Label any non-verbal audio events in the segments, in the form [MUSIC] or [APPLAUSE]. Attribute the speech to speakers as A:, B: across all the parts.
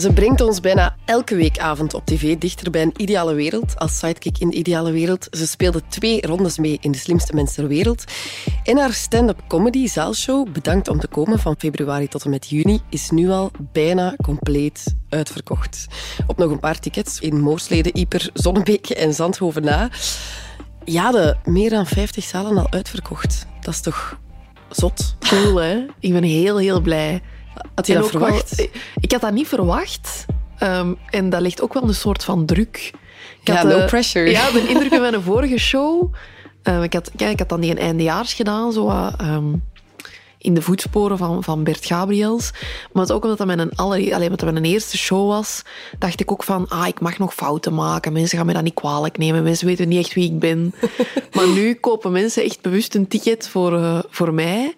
A: Ze brengt ons bijna elke weekavond op tv dichter bij een ideale wereld. Als sidekick in de ideale wereld. Ze speelde twee rondes mee in De Slimste Mensen ter Wereld. En haar stand-up comedy zaalshow, bedankt om te komen, van februari tot en met juni, is nu al bijna compleet uitverkocht. Op nog een paar tickets in Moorsleden, Ieper, Zonnebeke en Zandhoven na. Ja, de meer dan 50 zalen al uitverkocht. Dat is toch zot?
B: Cool, hè? Ik ben heel, heel blij.
A: Had je
B: En
A: dat
B: wel-
A: verwacht?
B: ik had dat niet verwacht. Ehm, en dat ligt ook wel een soort van druk. Ik
A: Ja,
B: had,
A: no
B: eh,
A: pressure.
B: Ja, de [LAUGHS] indruk in mijn vorige show. eh, ik, had, ja, ik had dan die een eindejaars gedaan, zo ehm, in de voetsporen van, van Bert Gabriels. Maar het ook omdat dat mijn, aller, alleen, omdat dat mijn eerste show was, dacht ik ook van, ah, ik mag nog fouten maken. Mensen gaan me dat niet kwalijk nemen. Mensen weten niet echt wie ik ben. [LAUGHS] maar nu kopen mensen echt bewust een ticket voor, eh, voor mij.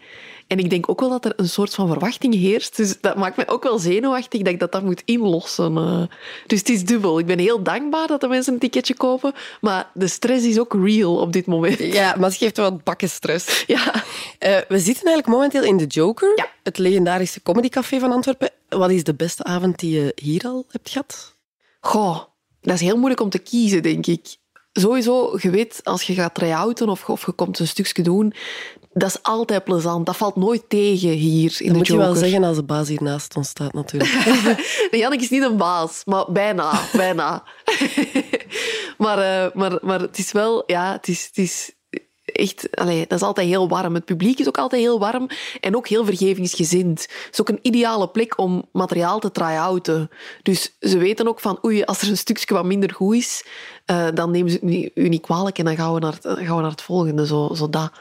B: En ik denk ook wel dat er een soort van verwachting heerst. Dus dat maakt mij ook wel zenuwachtig dat ik dat dan moet inlossen. eh. Dus het is dubbel. Ik ben heel dankbaar dat de mensen een ticketje kopen. Maar de stress is ook real op dit moment.
A: Ja, maar het geeft wel bakken stress. [LAUGHS]
B: Ja.
A: Eh, we zitten eigenlijk momenteel in de Joker,
B: Ja.
A: het legendarische comedycafé van Antwerpen. Wat is de beste avond die je hier al hebt gehad?
B: Goh, dat is heel moeilijk om te kiezen, denk ik. Sowieso, je weet, als je gaat try-outen of, of je komt een stukje doen, dat is altijd plezant. Dat valt nooit tegen hier in
A: Dat
B: de
A: moet je wel zeggen als de baas hier naast ons staat, natuurlijk. [LAUGHS]
B: Nee, Janneke is niet een baas, maar bijna, bijna. [LAUGHS] maar, eh, maar, maar het is wel, ja, het is, het is echt, allee, dat is altijd heel warm. Het publiek is ook altijd heel warm en ook heel vergevingsgezind. Het is ook een ideale plek om materiaal te try-outen. Dus ze weten ook van, oei, als er een stukje wat minder goed is, eh, dan nemen ze u niet kwalijk en dan gaan we naar het, gaan we naar het volgende, zo, zo dat.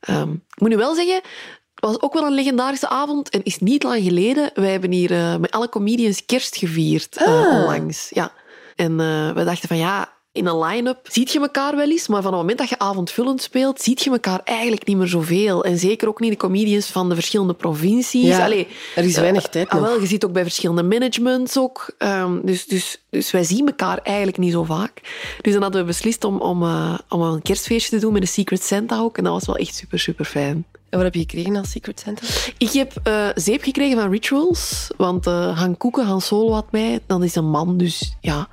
B: Ehm, ik moet nu wel zeggen, het was ook wel een legendarische avond en is niet lang geleden. Wij hebben hier eh, met alle comedians kerst gevierd eh,
A: Ah.
B: onlangs. Ja. En eh, we dachten van ja, in een line-up ziet je elkaar wel eens, maar van het moment dat je avondvullend speelt, ziet je elkaar eigenlijk niet meer zoveel. En zeker ook niet de comedians van de verschillende provincies.
A: Ja,
B: Allee,
A: er is weinig
B: eh,
A: tijd
B: ah,
A: nog.
B: wel, je ziet ook bij verschillende managements ook. Ehm, dus, dus, dus wij zien elkaar eigenlijk niet zo vaak. Dus dan hadden we beslist om, om, eh, om een kerstfeestje te doen met een Secret Santa ook. En dat was wel echt super, super fijn.
A: En wat heb je gekregen als Secret Santa?
B: Ik heb eh, zeep gekregen van Rituals, want eh Han Koeken, Han Solo had mij. Dan is een man, dus ja,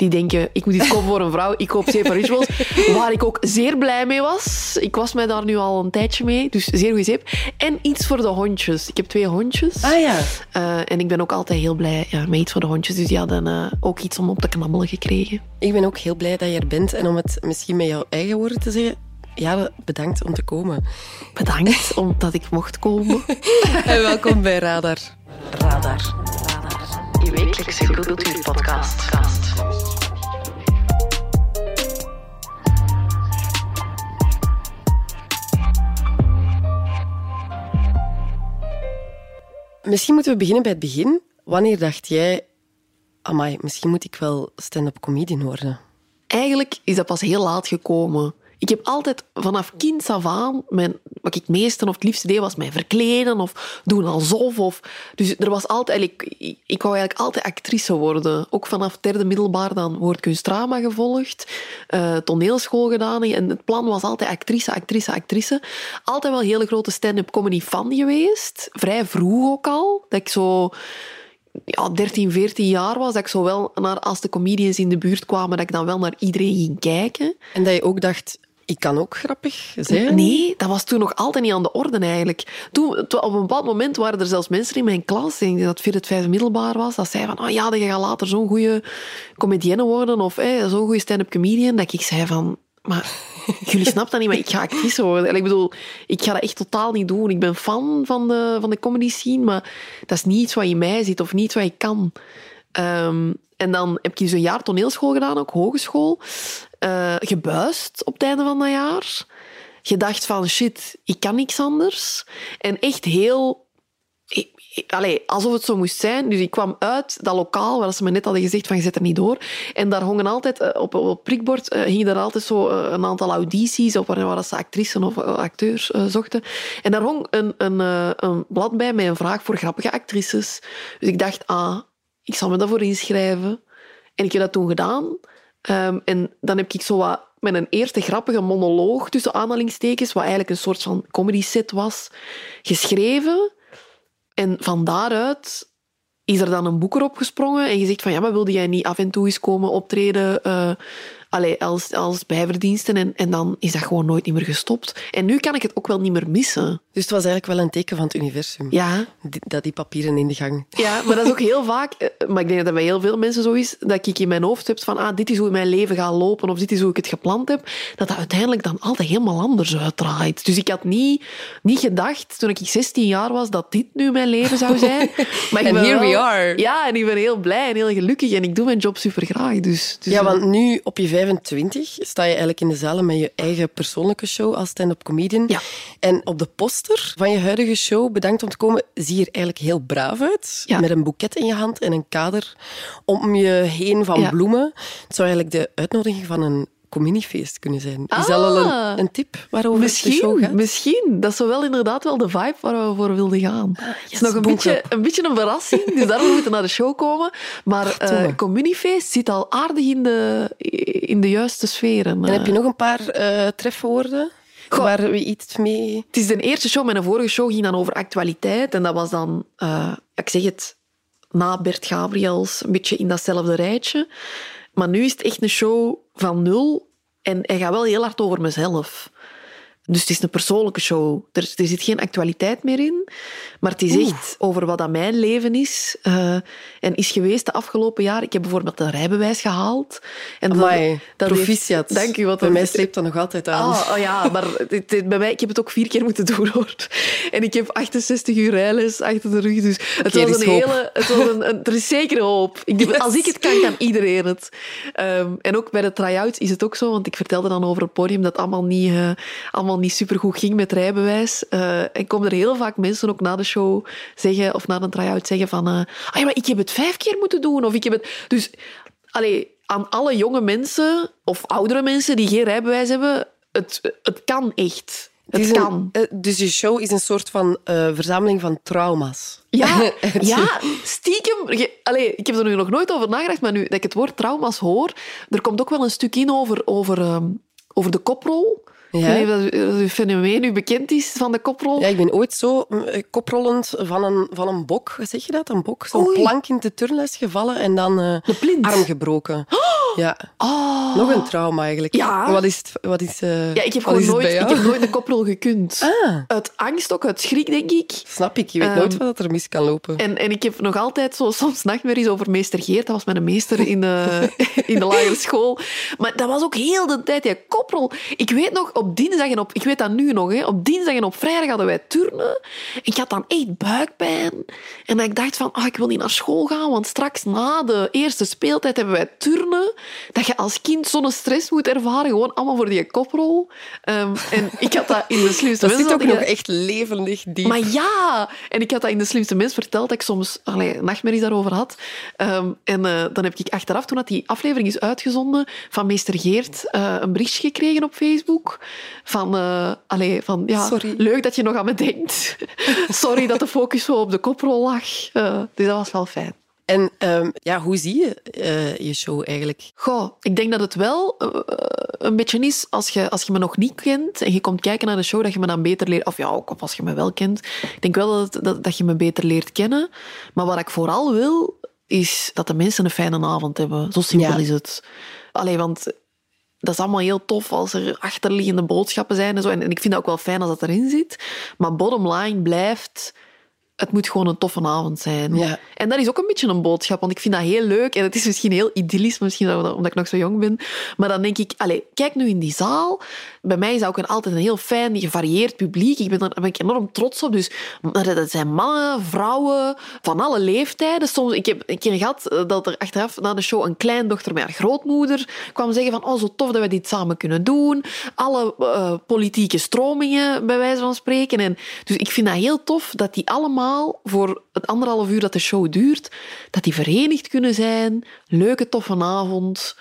B: die denken, ik moet iets kopen voor een vrouw, ik koop zeep van Rituals. [LAUGHS] Waar ik ook zeer blij mee was. Ik was mij daar nu al een tijdje mee, dus zeer goede zeep. En iets voor de hondjes. Ik heb twee hondjes.
A: Ah ja.
B: Eh, en ik ben ook altijd heel blij ja, met iets voor de hondjes. Dus die hadden eh, ook iets om op te knabbelen gekregen.
A: Ik ben ook heel blij dat je er bent. En om het misschien met jouw eigen woorden te zeggen, ja, bedankt om te komen.
B: Bedankt [LAUGHS] omdat ik mocht komen. [LAUGHS]
A: En welkom bij Radar.
B: Radar. Radar. Je wekelijkse cultuurpodcast.
A: Misschien moeten we beginnen bij het begin. Wanneer dacht jij, amai, misschien moet ik wel stand-up comedian worden?
B: Eigenlijk is dat pas heel laat gekomen. Ik heb altijd vanaf kind af aan, mijn, wat ik het meeste of het liefste deed, was mij verkleden of doen alsof. Of, dus er was altijd, ik, ik, ik wou eigenlijk altijd actrice worden. Ook vanaf derde middelbaar dan woordkunstdrama gevolgd, eh, toneelschool gedaan. En het plan was altijd actrice, actrice, actrice. Altijd wel een hele grote stand-up comedy fan geweest. Vrij vroeg ook al. Dat ik zo ja, 13, 14 jaar was, dat ik zo wel naar, als de comedians in de buurt kwamen, dat ik dan wel naar iedereen ging kijken.
A: En dat je ook dacht, ik kan ook grappig zijn?
B: Nee, dat was toen nog altijd niet aan de orde eigenlijk. Toen, to- op een bepaald moment waren er zelfs mensen in mijn klas, ik denk dat vierde, vijfde middelbaar was, dat zeiden van, ah ja, je gaat later zo'n goede comedienne worden of zo'n goede stand-up comedian, dat ik zei van, maar jullie [LAUGHS] snappen dat niet, maar ik ga actrice worden. En ik bedoel, ik ga dat echt totaal niet doen. Ik ben fan van de, van de comedy scene, maar dat is niet iets wat in mij zit of niet wat ik kan. Ehm, en dan heb ik dus een jaar toneelschool gedaan, ook hogeschool. Eh, gebuist op het einde van dat jaar. Gedacht van, shit, ik kan niks anders. En echt heel... alsof het zo moest zijn. Dus ik kwam uit dat lokaal waar ze me net hadden gezegd van je zet er niet door. En daar hongen altijd, eh, op, het prikbord, eh, hingen altijd zo een aantal audities op waar, ze actrices of acteurs zochten. En daar hong een, een, een blad bij met een vraag voor grappige actrices. Dus ik dacht, ah, ik zal me daarvoor inschrijven. En ik heb dat toen gedaan. Ehm, en dan heb ik zo wat met een eerste grappige monoloog tussen aanhalingstekens, wat eigenlijk een soort van comedy set was, geschreven. En van daaruit is er dan een boek erop gesprongen en je zegt van ja, maar wilde jij niet af en toe eens komen optreden uh, allee, als, als bijverdiensten en, en dan is dat gewoon nooit niet meer gestopt. En nu kan ik het ook wel niet meer missen.
A: Dus het was eigenlijk wel een teken van het universum.
B: Ja.
A: dat die papieren in de gang.
B: Ja, maar dat is ook heel vaak, eh, maar ik denk dat dat bij heel veel mensen zo is, dat ik in mijn hoofd heb van ah, dit is hoe mijn leven gaat lopen of dit is hoe ik het gepland heb, dat dat uiteindelijk dan altijd helemaal anders uitdraait. Dus ik had niet, niet gedacht, toen ik 16 jaar was, dat dit nu mijn leven zou zijn. [LAUGHS]
A: Maar en here we are.
B: Ja, en ik ben heel blij en heel gelukkig en ik doe mijn job super graag. Dus, dus
A: ja, want nu op je 25 sta je eigenlijk in de zaal met je eigen persoonlijke show als stand-up comedian.
B: Ja.
A: En op de poster van je huidige show, bedankt om te komen, zie je er eigenlijk heel braaf uit.
B: Ja.
A: Met een boeket in je hand en een kader om je heen van
B: Ja.
A: bloemen. Het zou eigenlijk de uitnodiging van een communiefeest kunnen zijn. Is
B: Ah.
A: dat al een, een tip waarover de show
B: Misschien,
A: gaat?
B: misschien. Dat is wel inderdaad wel de vibe waar we voor wilden gaan. het is nog een beetje, een beetje een verrassing, dus daarom moeten we naar de show komen. Maar eh
A: Verdomme.
B: Communiefeest zit al aardig in de, in de juiste sferen.
A: En heb je nog een paar eh, trefwoorden
B: Goh.
A: waar we iets mee...
B: Het is de eerste show. Mijn vorige show ging dan over actualiteit. En dat was dan, eh, ik zeg het, na Bert Gabriels, een beetje in datzelfde rijtje. Maar nu is het echt een show van nul. En hij gaat wel heel hard over mezelf. Dus het is een persoonlijke show. Er, er zit geen actualiteit meer in. Maar het is echt over wat dat mijn leven is. eh, en is geweest de afgelopen jaar. Ik heb bijvoorbeeld een rijbewijs gehaald. En dat-
A: Amai,
B: dat
A: proficiat.
B: Dank u. Wat
A: Bij mij sleept dat nog altijd aan.
B: Ah, oh ja, maar het- het- bij mij, ik heb het ook vier keer moeten doen, hoor. En ik heb 68 uur rijles achter de rug, dus het was
A: is
B: een
A: hoop.
B: hele... Het was een, een- er is zeker hoop. Ik,
A: Yes.
B: Als ik het kan, kan iedereen het. Ehm, en ook bij de try-outs is het ook zo, want ik vertelde dan over het podium dat allemaal niet, eh, allemaal niet supergoed ging met rijbewijs. Eh, en komen er heel vaak mensen ook na de show zeggen, of na de try-out zeggen van... eh, ah ja, maar ik heb het vijf keer moeten doen, of ik heb het... Dus, allee, aan alle jonge mensen, of oudere mensen die geen rijbewijs hebben, het, het kan echt. Het,
A: een-
B: kan.
A: eh, dus je show is een soort van eh, verzameling van trauma's.
B: Ja, [LAUGHS] ja, stiekem. je- ik heb er nu nog nooit over nagedacht, maar nu dat ik het woord trauma's hoor, er komt ook wel een stuk in over, over, ehm, over de koprol. Ik
A: Ja.
B: weet niet of dat- het fenomeen bekend is van de koprol.
A: Ja, ik ben ooit zo mm, eh, koprollend van een, van een bok, zeg je dat? Een bok? Zo'n plank in de turnles gevallen en dan eh, arm gebroken. Ja,
B: Ah.
A: nog een trauma eigenlijk.
B: Ja.
A: Wat is, het- wat is, eh,
B: Ja, ik heb gewoon
A: het
B: nooit, ik heb nooit de koprol gekund.
A: Ah,
B: Uit angst ook, uit schrik, denk ik.
A: snap ik. Je weet
B: Ehm,
A: nooit wat er mis kan lopen.
B: En, en ik heb nog altijd zo soms nachtmerries over meester Geert. Dat was mijn meester in de, in de lagere [LAUGHS] school. Maar dat was ook heel de tijd die koprol. Ik weet nog, op dinsdag en op... Ik weet dat nu nog, hè. Op dinsdag en op vrijdag hadden wij turnen. Ik had dan echt buikpijn. En ik dacht van, ah, ik wil niet naar school gaan, want straks na de eerste speeltijd hebben wij turnen. Dat je als kind zo'n stress moet ervaren, gewoon allemaal voor die koprol. Ehm, en ik had dat in de slimste
A: dat
B: mensen...
A: zit ook nog
B: dat-
A: echt levendig diep.
B: maar ja, en ik had dat in de slimste mens verteld dat ik soms allee, nachtmerries daarover had. Ehm, en eh, dan heb ik achteraf, toen dat die aflevering is uitgezonden, van meester Geert eh, een berichtje gekregen op Facebook. Van, eh, allee, van ja,
A: Sorry.
B: leuk dat je nog aan me denkt. [LAUGHS] Sorry dat de focus zo op de koprol lag. Dus dat was wel fijn.
A: En ehm, ja, hoe zie je eh, je show eigenlijk?
B: Goh, ik denk dat het wel eh, een beetje is als je, als je me nog niet kent en je komt kijken naar de show, dat je me dan beter leert. Of ja, ook als je me wel kent. Ik denk wel dat, dat, dat je me beter leert kennen. Maar wat ik vooral wil, is dat de mensen een fijne avond hebben. Zo simpel
A: Ja.
B: is het. Allee, want dat is allemaal heel tof als er achterliggende boodschappen zijn en zo. En, en ik vind dat ook wel fijn als dat erin zit. Maar bottom line blijft het moet gewoon een toffe avond zijn.
A: Ja.
B: En dat is ook een beetje een boodschap, want ik vind dat heel leuk. En het is misschien heel idyllisch, misschien omdat ik nog zo jong ben. Maar dan denk ik, allez, kijk nu in die zaal. Bij mij is dat ook altijd een heel fijn, gevarieerd publiek. Ik ben daar daar ben ik enorm trots op. Dus dat zijn mannen, vrouwen, van alle leeftijden. Soms, ik heb een keer gehad eh, dat er achteraf na de show een kleindochter met haar grootmoeder kwam zeggen van, oh, zo tof dat we dit samen kunnen doen. Alle eh, politieke stromingen, bij wijze van spreken. En, dus ik vind dat heel tof dat die allemaal voor het anderhalf uur dat de show duurt, dat die verenigd kunnen zijn. Leuke, toffe avond.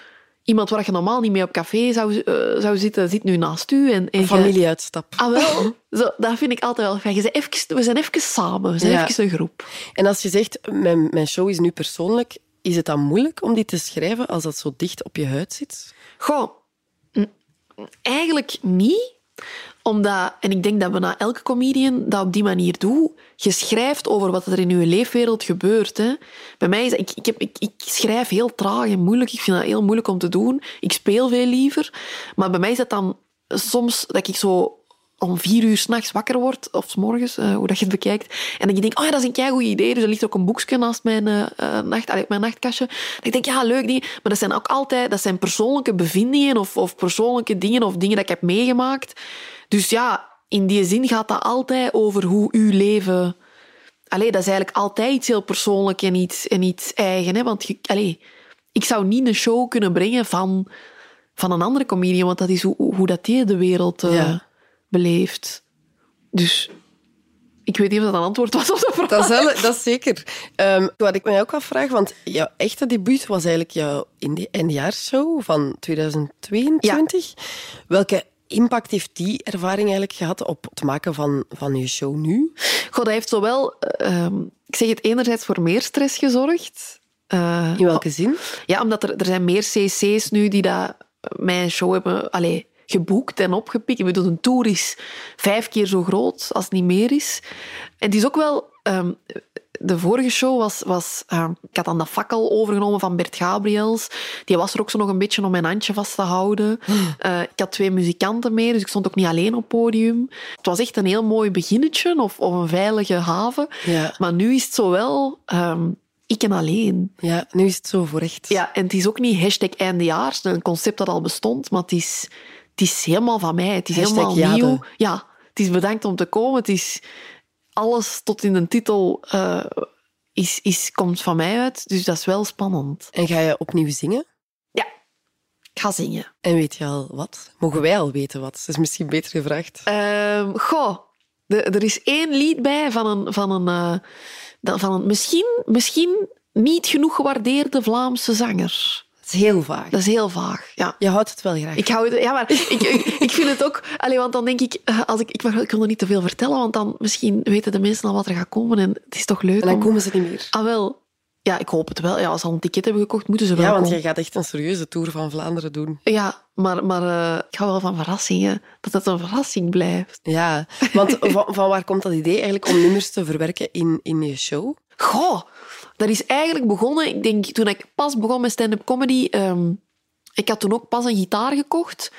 B: Iemand waar je normaal niet mee op café zou, eh, zou zitten, zit nu naast u. En, en je-
A: Familieuitstap.
B: Ah, wel. [LAUGHS] Zo, dat vind ik altijd wel fijn. Je even, we zijn even samen. We zijn
A: Ja.
B: even een groep.
A: En als je zegt, mijn, mijn show is nu persoonlijk, is het dan moeilijk om die te schrijven als dat zo dicht op je huid zit?
B: Goh, eigenlijk niet En ik denk dat bijna elke comedian dat op die manier doet. Je schrijft over wat er in je leefwereld gebeurt. Hè. Bij mij is ik, ik, heb, ik, ik schrijf heel traag en moeilijk. Ik vind dat heel moeilijk om te doen. Ik speel veel liever. Maar bij mij is het dan soms dat ik zo om vier uur s'nachts wakker word, of s morgens, uh, hoe dat je het bekijkt, en dat je denkt, oh ja, dat is een keigoed idee, dus er ligt ook een boekje naast mijn, uh, nacht, allee, mijn nachtkastje. Dat ik denk, ja, leuk ding. Maar dat zijn ook altijd dat zijn persoonlijke bevindingen of, of persoonlijke dingen of dingen dat ik heb meegemaakt. Dus ja, in die zin gaat dat altijd over hoe uw leven... Allee, dat is eigenlijk altijd iets heel persoonlijk en iets, en iets eigen. Hè? Want je, allee, ik zou niet een show kunnen brengen van, van een andere comedian, want dat is hoe, hoe dat die de wereld... Ja beleefd. Dus ik weet niet of dat een antwoord was op de vraag.
A: Dat is, dat is zeker. Um, wat ik mij ook afvraag, want jouw echte debuut was eigenlijk jouw eindejaarsshow van 2022. Welke impact heeft die ervaring eigenlijk gehad op het maken van, van je show nu?
B: God, dat heeft zowel, uh, ik zeg het enerzijds voor meer stress gezorgd.
A: Uh, In welke zin?
B: Ja, omdat er, er zijn meer cc's nu die dat mijn show hebben... Allez, geboekt en opgepikt. Ik bedoel, een tour is vijf keer zo groot als het niet meer is. En het is ook wel... Um, de vorige show was... was uh, ik had dan de fakkel overgenomen van Bert Gabriels. Die was er ook zo nog een beetje om mijn handje vast te houden. Uh, ik had twee muzikanten mee, dus ik stond ook niet alleen op het podium. Het was echt een heel mooi beginnetje of, of een veilige haven. Ja. Maar nu is het zo wel... Um, ik en alleen.
A: Ja, nu is het zo voor echt.
B: Ja, en het is ook niet hashtag eindejaars, een concept dat al bestond, maar het is het is helemaal van mij. Het is helemaal nieuw. Ja, het is bedankt om te komen. Het is alles tot in de titel uh, is, is, komt van mij uit. Dus dat is wel spannend.
A: En ga je opnieuw zingen?
B: Ja, ik ga zingen.
A: En weet je al wat? Mogen wij al weten wat? Dat is misschien beter gevraagd.
B: Um, goh, de, er is één lied bij van een, van een, uh, van een misschien, misschien niet genoeg gewaardeerde Vlaamse zanger.
A: Dat is heel vaag.
B: Dat is heel vaag, ja.
A: Je houdt het wel graag.
B: Ik hou het, ja, maar [LAUGHS] ik, ik, vind het ook... Alleen, want dan denk ik, eh, als ik, ik, mag, ik wil er niet te veel vertellen, want dan misschien weten de mensen al wat er gaat komen en het is toch leuk
A: En dan komen ze niet meer.
B: Ah, wel. Ja, ik hoop het wel. Ja, als ze al een ticket hebben gekocht, moeten ze wel
A: Ja, want
B: komen.
A: jij gaat echt een serieuze Tour van Vlaanderen doen.
B: Ja, maar, maar uh, ik hou wel van verrassingen. Dat het een verrassing blijft.
A: Ja, want [LAUGHS] van, van waar komt dat idee eigenlijk om nummers te verwerken in, in je show?
B: Goh, dat is eigenlijk begonnen, ik denk, toen ik pas begon met stand-up comedy... Um, ik had toen ook pas een gitaar gekocht.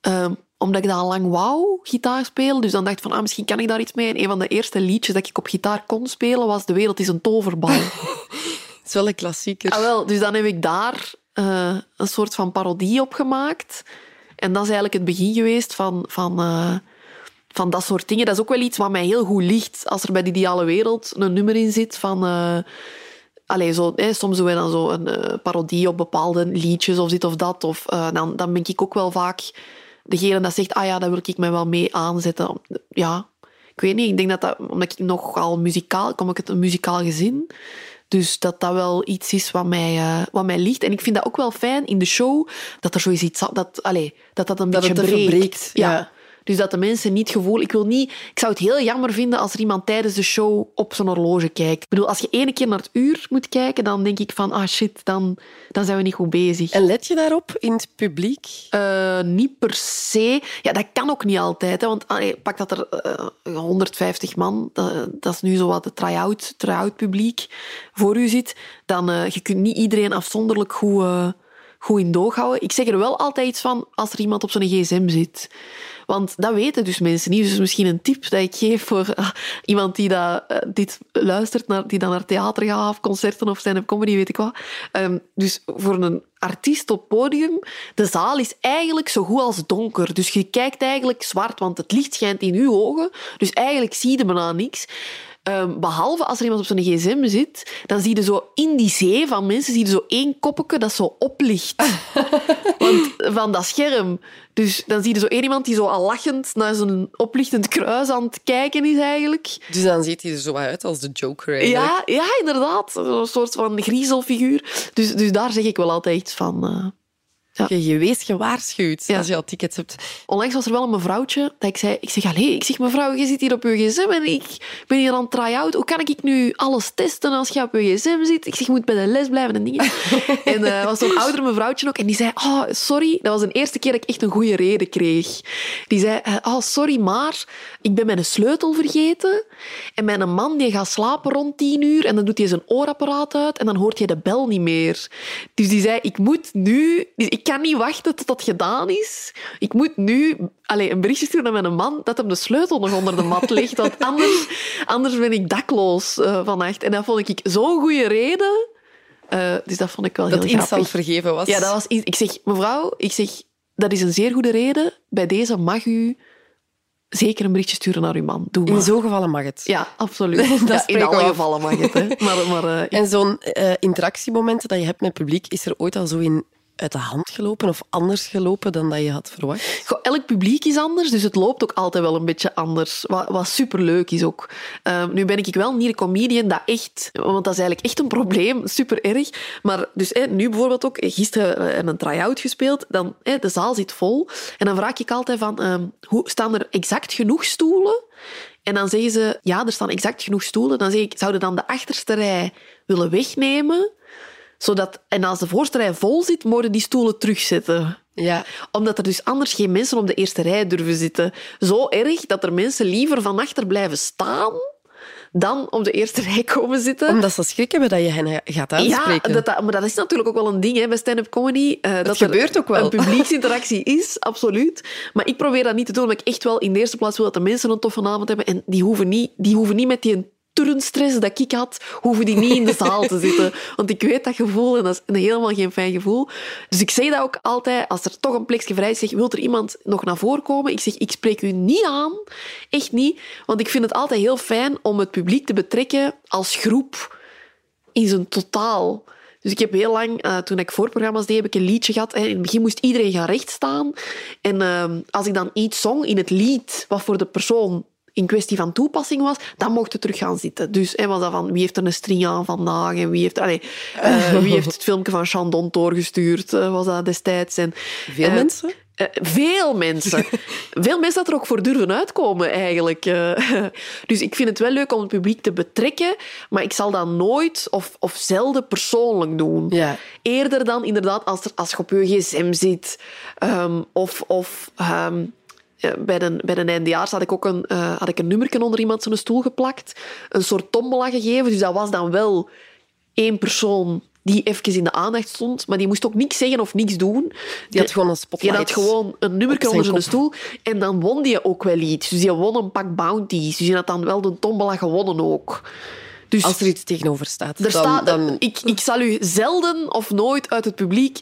B: Um, omdat ik dat al lang wou, gitaar spelen. Dus dan dacht ik van, ah, misschien kan ik daar iets mee. En een van de eerste liedjes dat ik op gitaar kon spelen was De wereld is een toverbal. [LAUGHS]
A: Het is wel een klassieker.
B: Ah, wel, dus dan heb ik daar uh, een soort van parodie op gemaakt. En dat is eigenlijk het begin geweest van, van, uh, van dat soort dingen. Dat is ook wel iets wat mij heel goed ligt. Als er bij de ideale wereld een nummer in zit van... Uh, Allee, zo, hè, soms doen we dan zo een uh, parodie op bepaalde liedjes of dit of dat. Of uh, dan, dan ben ik ook wel vaak degene dat zegt, ah ja, daar wil ik mij wel mee aanzetten. Ja, ik weet niet. Ik denk dat dat, omdat ik nogal muzikaal, kom ik uit een muzikaal gezin. Dus dat dat wel iets is wat mij, uh, wat mij ligt. En ik vind dat ook wel fijn in de show, dat er zoiets iets, dat, allee, dat, dat een
A: dat
B: beetje
A: het
B: breekt.
A: breekt.
B: ja.
A: ja.
B: Dus dat de mensen niet gevoel... Ik, wil niet, ik zou het heel jammer vinden als er iemand tijdens de show op zijn horloge kijkt. Ik bedoel, als je ene keer naar het uur moet kijken, dan denk ik van, ah shit, dan, dan zijn we niet goed bezig.
A: En let je daarop in het publiek?
B: Uh, niet per se. Ja, dat kan ook niet altijd. Hè, want allee, pak dat er uh, 150 man, dat, dat, is nu zo wat het try-out try publiek, voor u zit. Dan, uh, je kunt niet iedereen afzonderlijk goed, goed in doog houden. Ik zeg er wel altijd iets van als er iemand op zijn gsm zit. Want dat weten dus mensen niet. Dus misschien een tip dat ik geef voor uh, iemand die dat, uh, dit luistert, naar, die dan naar theater gaat of concerten of stand-up comedy, weet ik wat. Um, dus voor een artiest op podium, de zaal is eigenlijk zo goed als donker. Dus je kijkt eigenlijk zwart, want het licht schijnt in je ogen. Dus eigenlijk zie je bijna niks. Um, behalve als er iemand op zijn gsm zit, dan zie je zo in die zee van mensen zie je zo één koppetje dat zo oplicht. [LAUGHS] Want van dat scherm. Dus dan zie je zo één iemand die zo al lachend naar zijn oplichtend kruis aan het kijken is eigenlijk.
A: Dus dan ziet hij er zo uit als de Joker eigenlijk.
B: Ja, ja inderdaad. Een soort van griezelfiguur. Dus, dus daar zeg ik wel altijd iets van... Uh,
A: Ja. Je, je wees gewaarschuwd als je al tickets hebt.
B: Onlangs was er wel een mevrouwtje dat ik zei... Ik zeg, allee, ik zeg, mevrouw, je zit hier op je gsm en ik ben hier aan het try-out. Hoe kan ik nu alles testen als je op je gsm zit? Ik zeg, je moet bij de les blijven en dingen. [LAUGHS] en er uh, was zo'n oudere mevrouwtje ook en die zei, oh, sorry. Dat was de eerste keer dat ik echt een goede reden kreeg. Die zei, oh, sorry, maar ik ben mijn sleutel vergeten. En mijn man die gaat slapen rond tien uur en dan doet hij zijn oorapparaat uit en dan hoort je de bel niet meer. Dus die zei, ik moet nu... Ik kan niet wachten tot dat gedaan is. Ik moet nu allez, een berichtje sturen naar mijn man dat hem de sleutel nog onder de mat ligt. Want anders, anders ben ik dakloos uh, vannacht. En dat vond ik zo'n goede reden. Uh, dus dat vond ik wel
A: dat
B: heel grappig.
A: Dat iets vergeven was.
B: Ja, dat was. Ik zeg, mevrouw, ik zeg, dat is een zeer goede reden. Bij deze mag u zeker een berichtje sturen naar uw man. Doe
A: in zo'n gevallen mag het.
B: Ja, absoluut. [LAUGHS] ja, in alle gevallen mag het. Hè. Maar, maar, uh, [LAUGHS]
A: en zo'n uh, interactiemomenten dat je hebt met het publiek, is er ooit al zo in uit de hand gelopen of anders gelopen dan dat je had verwacht?
B: Goh, elk publiek is anders, dus het loopt ook altijd wel een beetje anders. Wat, wat superleuk is ook. Uh, nu ben ik wel niet een comedian dat echt... Want dat is eigenlijk echt een probleem, super erg. Maar dus nu bijvoorbeeld ook, gisteren een try-out gespeeld, dan, de zaal zit vol. En dan vraag ik altijd van, uh, hoe, staan er exact genoeg stoelen? En dan zeggen ze, ja, er staan exact genoeg stoelen. Dan zeg ik, zouden dan de achterste rij willen wegnemen zodat, en als de voorste rij vol zit, mogen die stoelen terugzetten.
A: Ja.
B: Omdat er dus anders geen mensen op de eerste rij durven zitten. Zo erg dat er mensen liever van achter blijven staan dan op de eerste rij komen zitten.
A: Omdat ze schrik hebben dat je hen gaat aanspreken.
B: Ja, dat, maar dat is natuurlijk ook wel een ding hè, bij stand-up comedy.
A: Uh, dat, dat gebeurt ook wel.
B: een publieksinteractie is, [LAUGHS] absoluut. Maar ik probeer dat niet te doen, omdat ik echt wel in de eerste plaats wil dat de mensen een toffe avond hebben. En die hoeven niet, die hoeven niet met die turnstress dat ik had, hoeven die niet in de zaal te zitten. Want ik weet dat gevoel en dat is helemaal geen fijn gevoel. Dus ik zeg dat ook altijd, als er toch een plekje vrij is, zeg, wil er iemand nog naar voren komen? Ik zeg, ik spreek u niet aan. Echt niet. Want ik vind het altijd heel fijn om het publiek te betrekken als groep in zijn totaal. Dus ik heb heel lang, uh, toen ik voorprogramma's deed, heb ik een liedje gehad. In het begin moest iedereen gaan rechtstaan. En uh, als ik dan iets zong in het lied, wat voor de persoon in kwestie van toepassing was, dan mocht het terug gaan zitten. Dus hij was dat van wie heeft er een string aan vandaag en wie heeft, allez, uh, [LAUGHS] wie heeft het filmpje van Chandon doorgestuurd, uh, was dat destijds. En,
A: Veel uh, mensen?
B: veel mensen. [LAUGHS] veel mensen dat er ook voor durven uitkomen, eigenlijk. dus ik vind het wel leuk om het publiek te betrekken, maar ik zal dat nooit of, of zelden persoonlijk doen.
A: Ja.
B: Eerder dan inderdaad als, er, als je op je gsm zit um, of... of um, bij de, bij de eindejaars had ik ook een, uh, had ik een nummerken onder iemand zijn stoel geplakt. Een soort tombola gegeven. Dus dat was dan wel één persoon die even in de aandacht stond, maar die moest ook niks zeggen of niks doen.
A: Die had gewoon een spotlight.
B: Die had gewoon een nummerken onder zijn stoel. En dan won die ook wel iets. Dus die won een pak bounties. Dus die had dan wel de tombola gewonnen ook. Dus
A: Als er iets tegenover staat.
B: Er
A: dan,
B: staat
A: dan...
B: ik, ik zal u zelden of nooit uit het publiek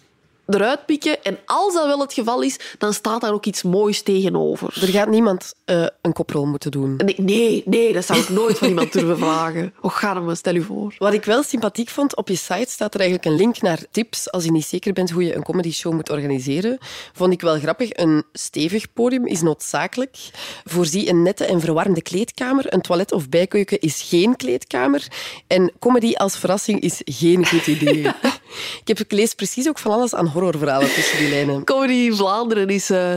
B: eruit pikken. En als dat wel het geval is, dan staat daar ook iets moois tegenover.
A: Er gaat niemand uh, een koprol moeten doen.
B: Nee, nee, nee, dat zou ik nooit van iemand durven vragen. Och, ga stel u voor.
A: Wat ik wel sympathiek vond, op je site staat er eigenlijk een link naar tips als je niet zeker bent hoe je een comedy show moet organiseren. Vond ik wel grappig. Een stevig podium is noodzakelijk. Voorzie een nette en verwarmde kleedkamer. Een toilet of bijkeuken is geen kleedkamer. En comedy als verrassing is geen goed idee. [LAUGHS] Ik heb gelezen precies ook van alles aan horrorverhalen tussen die lijnen.
B: Comedy Vlaanderen is, uh,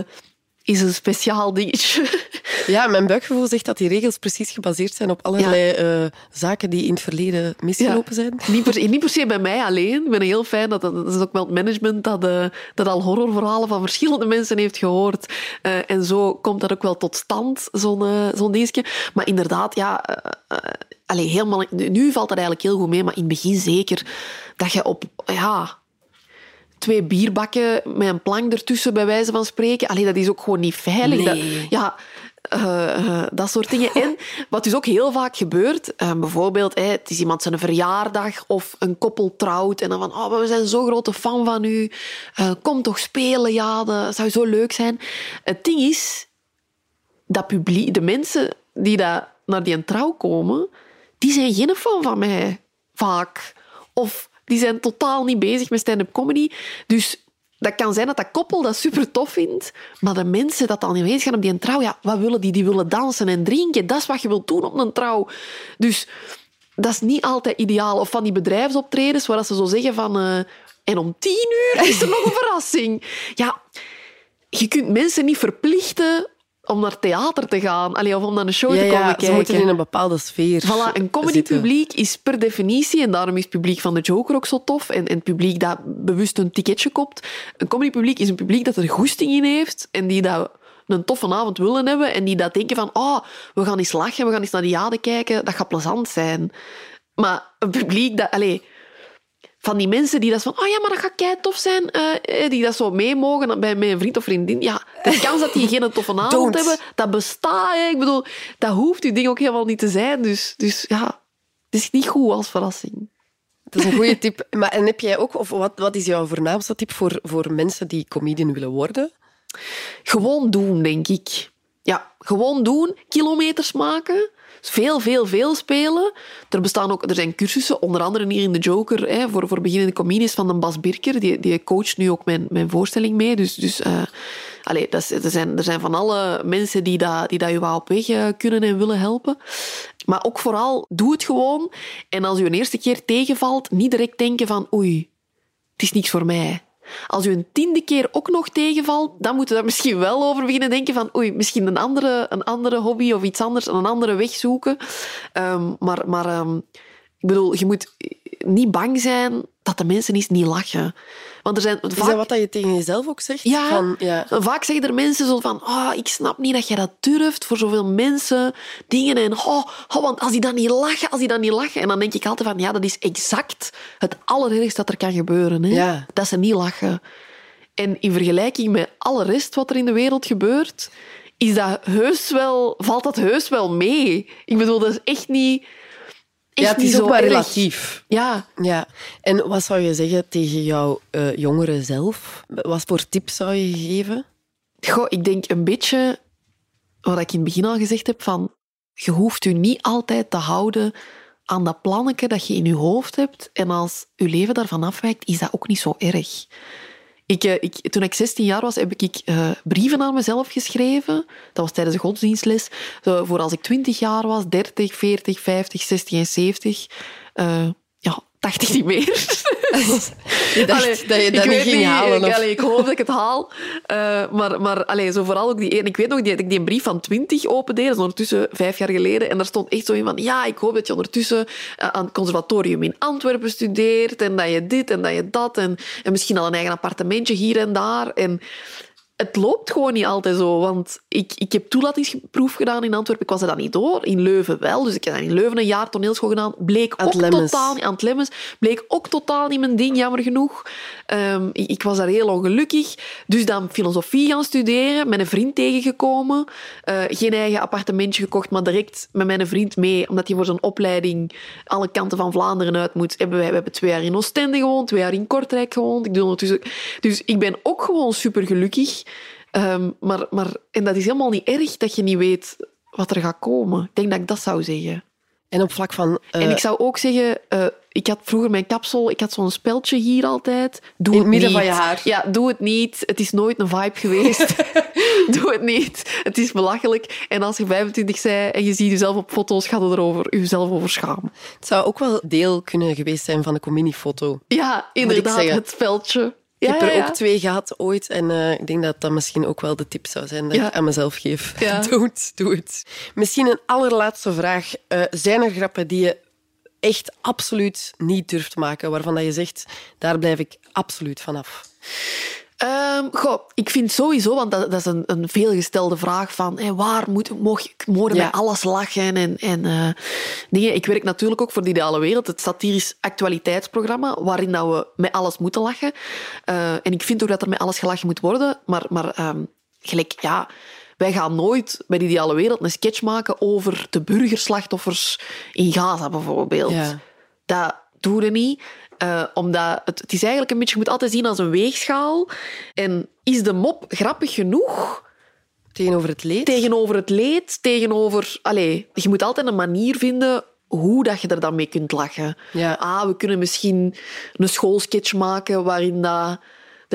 B: is een speciaal dingetje. [LAUGHS]
A: Ja, mijn buikgevoel zegt dat die regels precies gebaseerd zijn op allerlei ja. uh, zaken die in het verleden misgelopen ja. zijn.
B: Niet per, [LAUGHS] niet per, se bij mij alleen. Ik ben heel fijn dat dat is ook wel het management dat, uh, dat al horrorverhalen van verschillende mensen heeft gehoord. Uh, en zo komt dat ook wel tot stand, zo'n zo'n dingetje. Maar inderdaad, ja, allee, helemaal, nu valt dat eigenlijk heel goed mee, maar in het begin zeker dat je op ja, twee bierbakken met een plank ertussen, bij wijze van spreken. Allee, dat is ook gewoon niet veilig.
A: Nee.
B: Dat, ja, uh, dat soort dingen. En wat dus ook heel vaak gebeurt, uh, bijvoorbeeld, hey, het is iemand zijn verjaardag of een koppel trouwt en dan van, oh, we zijn zo'n grote fan van u, kom toch spelen, ja, dat zou zo leuk zijn. Het ding is, dat publiek, de mensen die daar naar die trouw komen, die zijn geen fan van mij, vaak. Of die zijn totaal niet bezig met stand-up comedy. Dus dat kan zijn dat dat koppel dat super tof vindt, maar de mensen dat dan niet gaan op die trouw, ja, wat willen die? Die willen dansen en drinken. Dat is wat je wilt doen op een trouw. Dus dat is niet altijd ideaal. Of van die bedrijfsoptredens waar ze zo zeggen van... Uh, En om tien uur is er nog een [LAUGHS] verrassing. Ja, je kunt mensen niet verplichten om naar theater te gaan. Allee, of om naar een show
A: Ja,
B: te komen
A: ja,
B: kijken.
A: ze moeten in een bepaalde sfeer
B: Voilà, een comedypubliek is per definitie, en daarom is het publiek van de Joker ook zo tof, en, en het publiek dat bewust een ticketje koopt. Een comedypubliek is een publiek dat er goesting in heeft en die dat een toffe avond willen hebben en die dat denken van, oh, we gaan eens lachen, we gaan eens naar die jade kijken, dat gaat plezant zijn. Maar een publiek dat... Allez, van die mensen die dat van, oh ja, maar dat gaat kei tof zijn, eh, eh, die dat zo mee mogen bij mijn vriend of vriendin. Ja, de [LAUGHS] kans dat die geen toffe avond
A: Don't.
B: hebben, dat bestaat. Ik bedoel, dat hoeft uw ding ook helemaal niet te zijn. Dus, dus ja, het is niet goed als verrassing.
A: Dat is een goede tip. Maar, en heb jij ook, of wat, wat is jouw voornaamste tip voor, voor mensen die comedian willen worden?
B: Gewoon doen, denk ik. Ja, gewoon doen. Kilometers maken. Veel, veel, veel spelen. Er, bestaan ook, er zijn cursussen, onder andere hier in de Joker, hè, voor, voor beginnende comedians van de Bas Birker. Die, die coacht nu ook mijn, mijn voorstelling mee. Dus, dus eh, allee, dat is, er, zijn, er zijn van alle mensen die, dat, die dat je wel op weg eh, kunnen en willen helpen. Maar ook vooral, doe het gewoon. En als je een eerste keer tegenvalt, niet direct denken van oei, het is niks voor mij. Als u een tiende keer ook nog tegenvalt, dan moet je daar misschien wel over beginnen denken van oei, misschien een andere, een andere hobby of iets anders, een andere weg zoeken. Ehm, maar maar ehm, ik bedoel, je moet niet bang zijn dat de mensen eens niet lachen. Want er zijn
A: Is dat wat dat je tegen jezelf ook zegt?
B: Ja,
A: Van, ja.
B: vaak zeggen er mensen zo van, oh, ik snap niet dat je dat durft voor zoveel mensen, dingen en, oh, oh, want als die dan niet lachen, als die dan niet lachen. En dan denk ik altijd van, ja, dat is exact het allerergste dat er kan gebeuren. Hè?
A: Ja.
B: Dat ze niet lachen. En in vergelijking met alle rest wat er in de wereld gebeurt, is dat heus wel, valt dat heus wel mee. Ik bedoel, dat is echt niet... Echt
A: ja, het
B: niet
A: is
B: zo
A: ook maar
B: erg.
A: relatief.
B: Ja,
A: Ja. En wat zou je zeggen tegen jouw eh, jongere zelf? Wat voor tips zou je geven?
B: Goh, ik denk een beetje wat ik in het begin al gezegd heb, van je hoeft u niet altijd te houden aan dat plannetje dat je in je hoofd hebt. En als je leven daarvan afwijkt, is dat ook niet zo erg. Ik, eh, ik, toen ik 16 jaar was, heb ik eh, brieven aan mezelf geschreven. Dat was tijdens de godsdienstles. Zo, voor als ik 20 jaar was, 30, 40, 50, 60 en 70. Eh, ja, 80 niet meer. [LAUGHS]
A: Je dacht
B: Allee,
A: dat je dat niet ging halen.
B: Ik,
A: of-
B: allee, ik hoop dat ik het haal. Eh, maar maar allee, zo vooral ook die ene. Ik weet nog dat ik die brief van 20 opendeed. Dat is ondertussen vijf jaar geleden. En daar stond echt zo in van... Ja, ik hoop dat je ondertussen eh, aan het conservatorium in Antwerpen studeert. En dat je dit en dat je dat. En, en misschien al een eigen appartementje hier en daar. En het loopt gewoon niet altijd zo. Want ik, ik heb toelatingsproef gedaan in Antwerpen. Ik was er dan niet door. In Leuven wel. Dus ik heb dan in Leuven een jaar toneelschool gedaan. Bleek ook totaal niet aan het Lemmens. Bleek ook totaal niet mijn ding, jammer genoeg. Ehm, ik, ik was daar heel ongelukkig. Dus dan filosofie gaan studeren. Met een vriend tegengekomen. Eh, geen eigen appartementje gekocht, maar direct met mijn vriend mee. Omdat hij voor zijn opleiding alle kanten van Vlaanderen uit moet. Hebben wij, we hebben twee jaar in Oostende gewoond. Twee jaar in Kortrijk gewoond. Ik doe ondertussen... Dus ik ben ook gewoon super gelukkig. Ehm, maar, maar, en dat is helemaal niet erg dat je niet weet wat er gaat komen. Ik denk dat ik dat zou zeggen.
A: En op vlak van... eh,
B: En ik zou ook zeggen, eh, ik had vroeger mijn kapsel, ik had zo'n speldje hier altijd. Doe
A: In het midden
B: niet.
A: van je haar.
B: Ja, doe het niet. Het is nooit een vibe geweest. [LAUGHS] [LAUGHS] doe het niet. Het is belachelijk. En als je 25 bent en je ziet jezelf op foto's, gaat het erover jezelf over schamen.
A: Het zou ook wel deel kunnen geweest zijn van de communiefoto.
B: Ja, inderdaad, het speldje.
A: Ik heb er ook twee gehad ooit. En eh, ik denk dat dat misschien ook wel de tip zou zijn dat ik aan mezelf geef. [LAUGHS] Doe het, doe het. Misschien een allerlaatste vraag. Eh, zijn er grappen die je echt absoluut niet durft maken, waarvan dat je zegt, daar blijf ik absoluut vanaf?
B: Goh, ik vind sowieso, want dat, dat is een, een veelgestelde vraag van waar moet, ik mogen
A: Ja.
B: met alles lachen en, en eh, dingen. Ik werk natuurlijk ook voor de Ideale Wereld, het satirisch actualiteitsprogramma, waarin dat we met alles moeten lachen. Eh, en ik vind ook dat er met alles gelachen moet worden, maar, maar ehm, gelijk, ja... Wij gaan nooit bij de Ideale Wereld een sketch maken over de burgerslachtoffers in Gaza bijvoorbeeld.
A: Ja.
B: Dat doen we niet. Eh, omdat het, het is eigenlijk een beetje, je moet altijd zien als een weegschaal. En is de mop grappig genoeg
A: Tegenover het leed?
B: tegenover het leed? Tegenover, allez, je moet altijd een manier vinden hoe dat je er dan mee kunt lachen.
A: Ja.
B: Ah, we kunnen misschien een schoolsketch maken waarin dat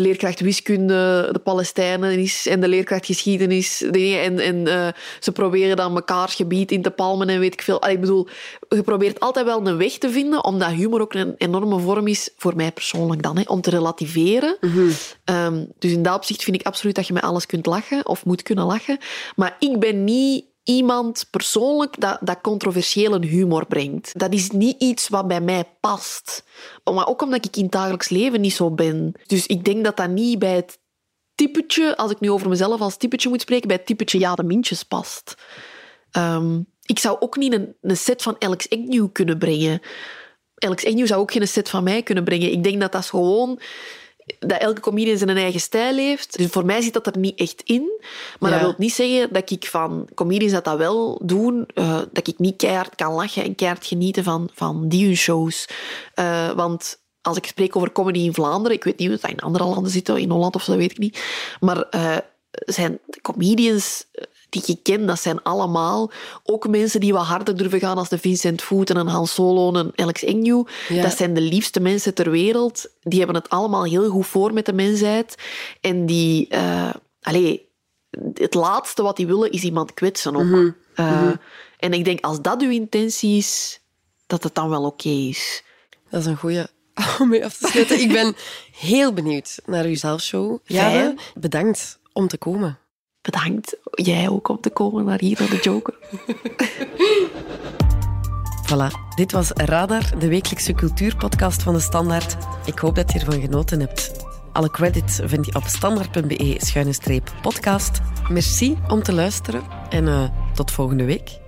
B: de leerkracht wiskunde de Palestijnen is en de leerkracht geschiedenis. En, en uh, ze proberen dan mekaars gebied in te palmen en weet ik veel. Allee, ik bedoel, je probeert altijd wel een weg te vinden, omdat humor ook een enorme vorm is, voor mij persoonlijk dan, hè, om te relativeren.
A: Mhm.
B: Um, dus in dat opzicht vind ik absoluut dat je met alles kunt lachen, of moet kunnen lachen. Maar ik ben niet iemand persoonlijk dat, dat controversiële humor brengt. Dat is niet iets wat bij mij past. Maar ook omdat ik in het dagelijks leven niet zo ben. Dus ik denk dat dat niet bij het typetje, als ik nu over mezelf als typetje moet spreken, bij het typetje ja de mintjes past. Um, ik zou ook niet een, een set van Alex Agnew kunnen brengen. Alex Agnew zou ook geen set van mij kunnen brengen. Ik denk dat dat gewoon dat elke comedian zijn eigen stijl heeft. Dus voor mij zit dat er niet echt in. Maar dat wil niet zeggen dat ik van comedians dat dat wel doen, uh, dat ik niet keihard kan lachen en keihard genieten van, van die hun shows. Uh, want als ik spreek over comedy in Vlaanderen, ik weet niet hoe dat in andere landen zit, in Holland of zo, dat weet ik niet. Maar uh, zijn comedians die ik ken, dat zijn allemaal ook mensen die wat harder durven gaan als de Vincent Voet en een Han Solo en een Alex Agnew. Dat zijn de liefste mensen ter wereld. Die hebben het allemaal heel goed voor met de mensheid. En die... Uh, allee, het laatste wat die willen is iemand kwetsen ook. Uh,
A: Mhm.
B: En ik denk, als dat uw intentie is, dat het dan wel oké is.
A: Dat is een goeie [LAUGHS] om mee af te sluiten. ik ben heel benieuwd naar uw zelfshow. Ja, bedankt om te komen.
B: Bedankt, jij ook, om te komen naar hier, naar de Joker. [LAUGHS]
A: Voilà, dit was Radar, de wekelijkse cultuurpodcast van de Standaard. Ik hoop dat je ervan genoten hebt. Alle credits vind je op standaard.be-podcast. Merci om te luisteren en eh, tot volgende week.